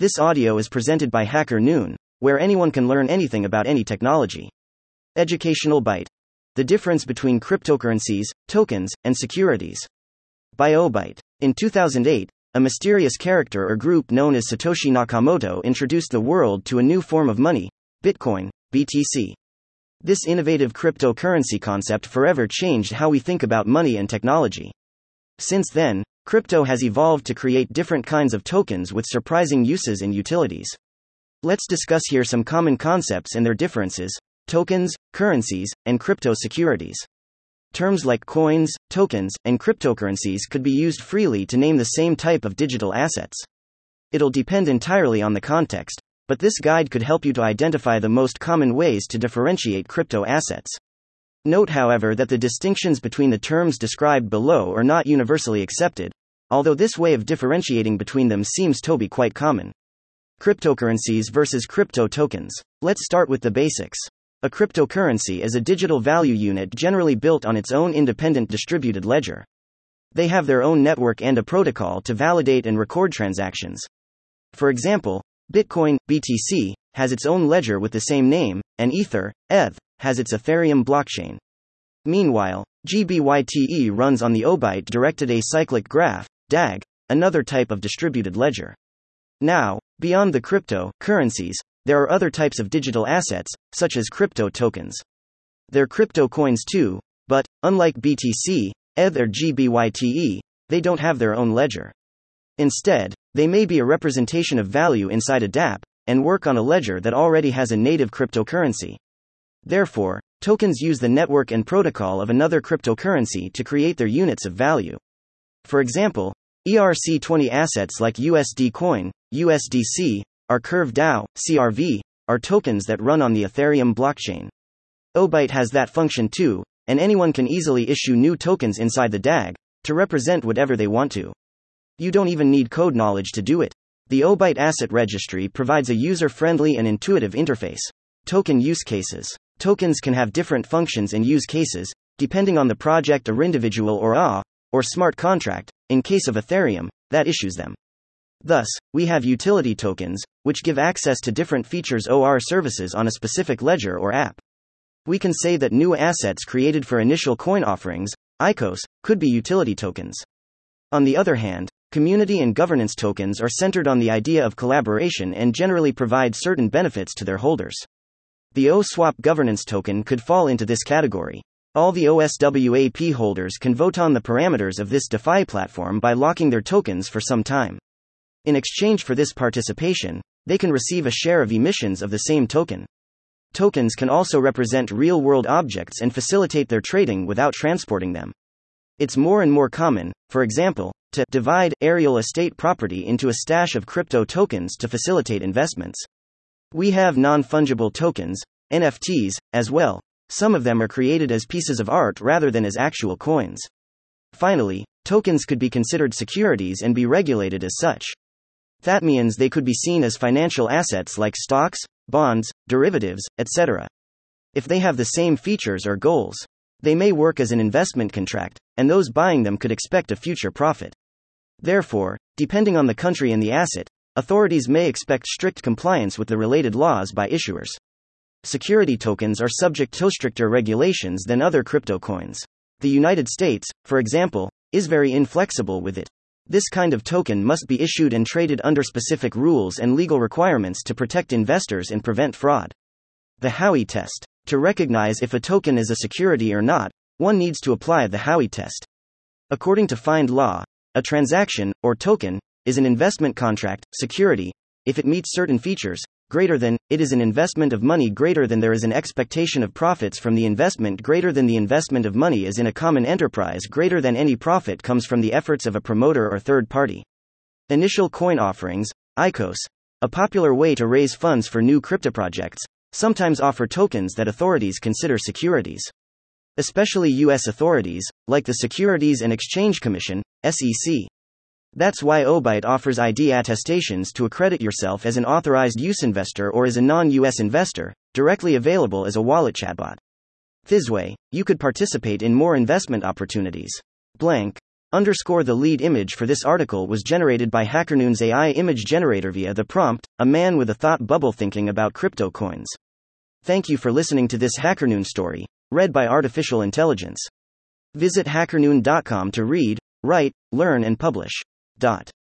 This audio is presented by Hacker Noon, where anyone can learn anything about any technology. Educational Byte The difference between cryptocurrencies, tokens, and securities. By Obyte. In 2008, a mysterious character or group known as Satoshi Nakamoto introduced the world to a new form of money Bitcoin, BTC. This innovative cryptocurrency concept forever changed how we think about money and technology. Since then, Crypto has evolved to create different kinds of tokens with surprising uses and utilities. Let's discuss here some common concepts and their differences tokens, currencies, and crypto securities. Terms like coins, tokens, and cryptocurrencies could be used freely to name the same type of digital assets. It'll depend entirely on the context, but this guide could help you to identify the most common ways to differentiate crypto assets. Note, however, that the distinctions between the terms described below are not universally accepted, although this way of differentiating between them seems to be quite common. Cryptocurrencies versus crypto tokens. Let's start with the basics. A cryptocurrency is a digital value unit generally built on its own independent distributed ledger. They have their own network and a protocol to validate and record transactions. For example, Bitcoin, BTC, has its own ledger with the same name, and Ether, ETH, has its Ethereum blockchain. Meanwhile, GBYTE runs on the Obyte directed acyclic graph, DAG, another type of distributed ledger. Now, beyond the crypto currencies, there are other types of digital assets, such as crypto tokens. They're crypto coins too, but, unlike BTC, ETH or GBYTE, they don't have their own ledger. Instead, they may be a representation of value inside a dApp, and work on a ledger that already has a native cryptocurrency. Therefore, tokens use the network and protocol of another cryptocurrency to create their units of value. For example, ERC20 assets like USD Coin, USDC, or Curve DAO, CRV, are tokens that run on the Ethereum blockchain. Obyte has that function too, and anyone can easily issue new tokens inside the DAG to represent whatever they want to. You don't even need code knowledge to do it. The Obyte Asset Registry provides a user friendly and intuitive interface. Token use cases. Tokens can have different functions and use cases, depending on the project or individual or A, or smart contract, in case of Ethereum, that issues them. Thus, we have utility tokens, which give access to different features OR services on a specific ledger or app. We can say that new assets created for initial coin offerings, ICOs, could be utility tokens. On the other hand, community and governance tokens are centered on the idea of collaboration and generally provide certain benefits to their holders. The OSWAP governance token could fall into this category. All the OSWAP holders can vote on the parameters of this DeFi platform by locking their tokens for some time. In exchange for this participation, they can receive a share of emissions of the same token. Tokens can also represent real world objects and facilitate their trading without transporting them. It's more and more common, for example, to divide aerial estate property into a stash of crypto tokens to facilitate investments. We have non fungible tokens, NFTs, as well, some of them are created as pieces of art rather than as actual coins. Finally, tokens could be considered securities and be regulated as such. That means they could be seen as financial assets like stocks, bonds, derivatives, etc. If they have the same features or goals, they may work as an investment contract, and those buying them could expect a future profit. Therefore, depending on the country and the asset, authorities may expect strict compliance with the related laws by issuers security tokens are subject to stricter regulations than other crypto coins. The United States, for example, is very inflexible with it. This kind of token must be issued and traded under specific rules and legal requirements to protect investors and prevent fraud. The Howey test. To recognize if a token is a security or not, one needs to apply the Howey test. According to FindLaw, a transaction, or token, is an investment contract, security, if it meets certain features, greater than, it is an investment of money greater than there is an expectation of profits from the investment greater than the investment of money is in a common enterprise greater than any profit comes from the efforts of a promoter or third party. Initial coin offerings, ICOs, a popular way to raise funds for new crypto projects, sometimes offer tokens that authorities consider securities. Especially U.S. authorities, like the Securities and Exchange Commission, SEC. That's why Obyte offers ID attestations to accredit yourself as an authorized US investor or as a non US investor, directly available as a wallet chatbot. This way, you could participate in more investment opportunities. Blank. Underscore the lead image for this article was generated by HackerNoon's AI image generator via the prompt, a man with a thought bubble thinking about crypto coins. Thank you for listening to this HackerNoon story, read by Artificial Intelligence. Visit hackernoon.com to read, write, learn, and publish. Dot.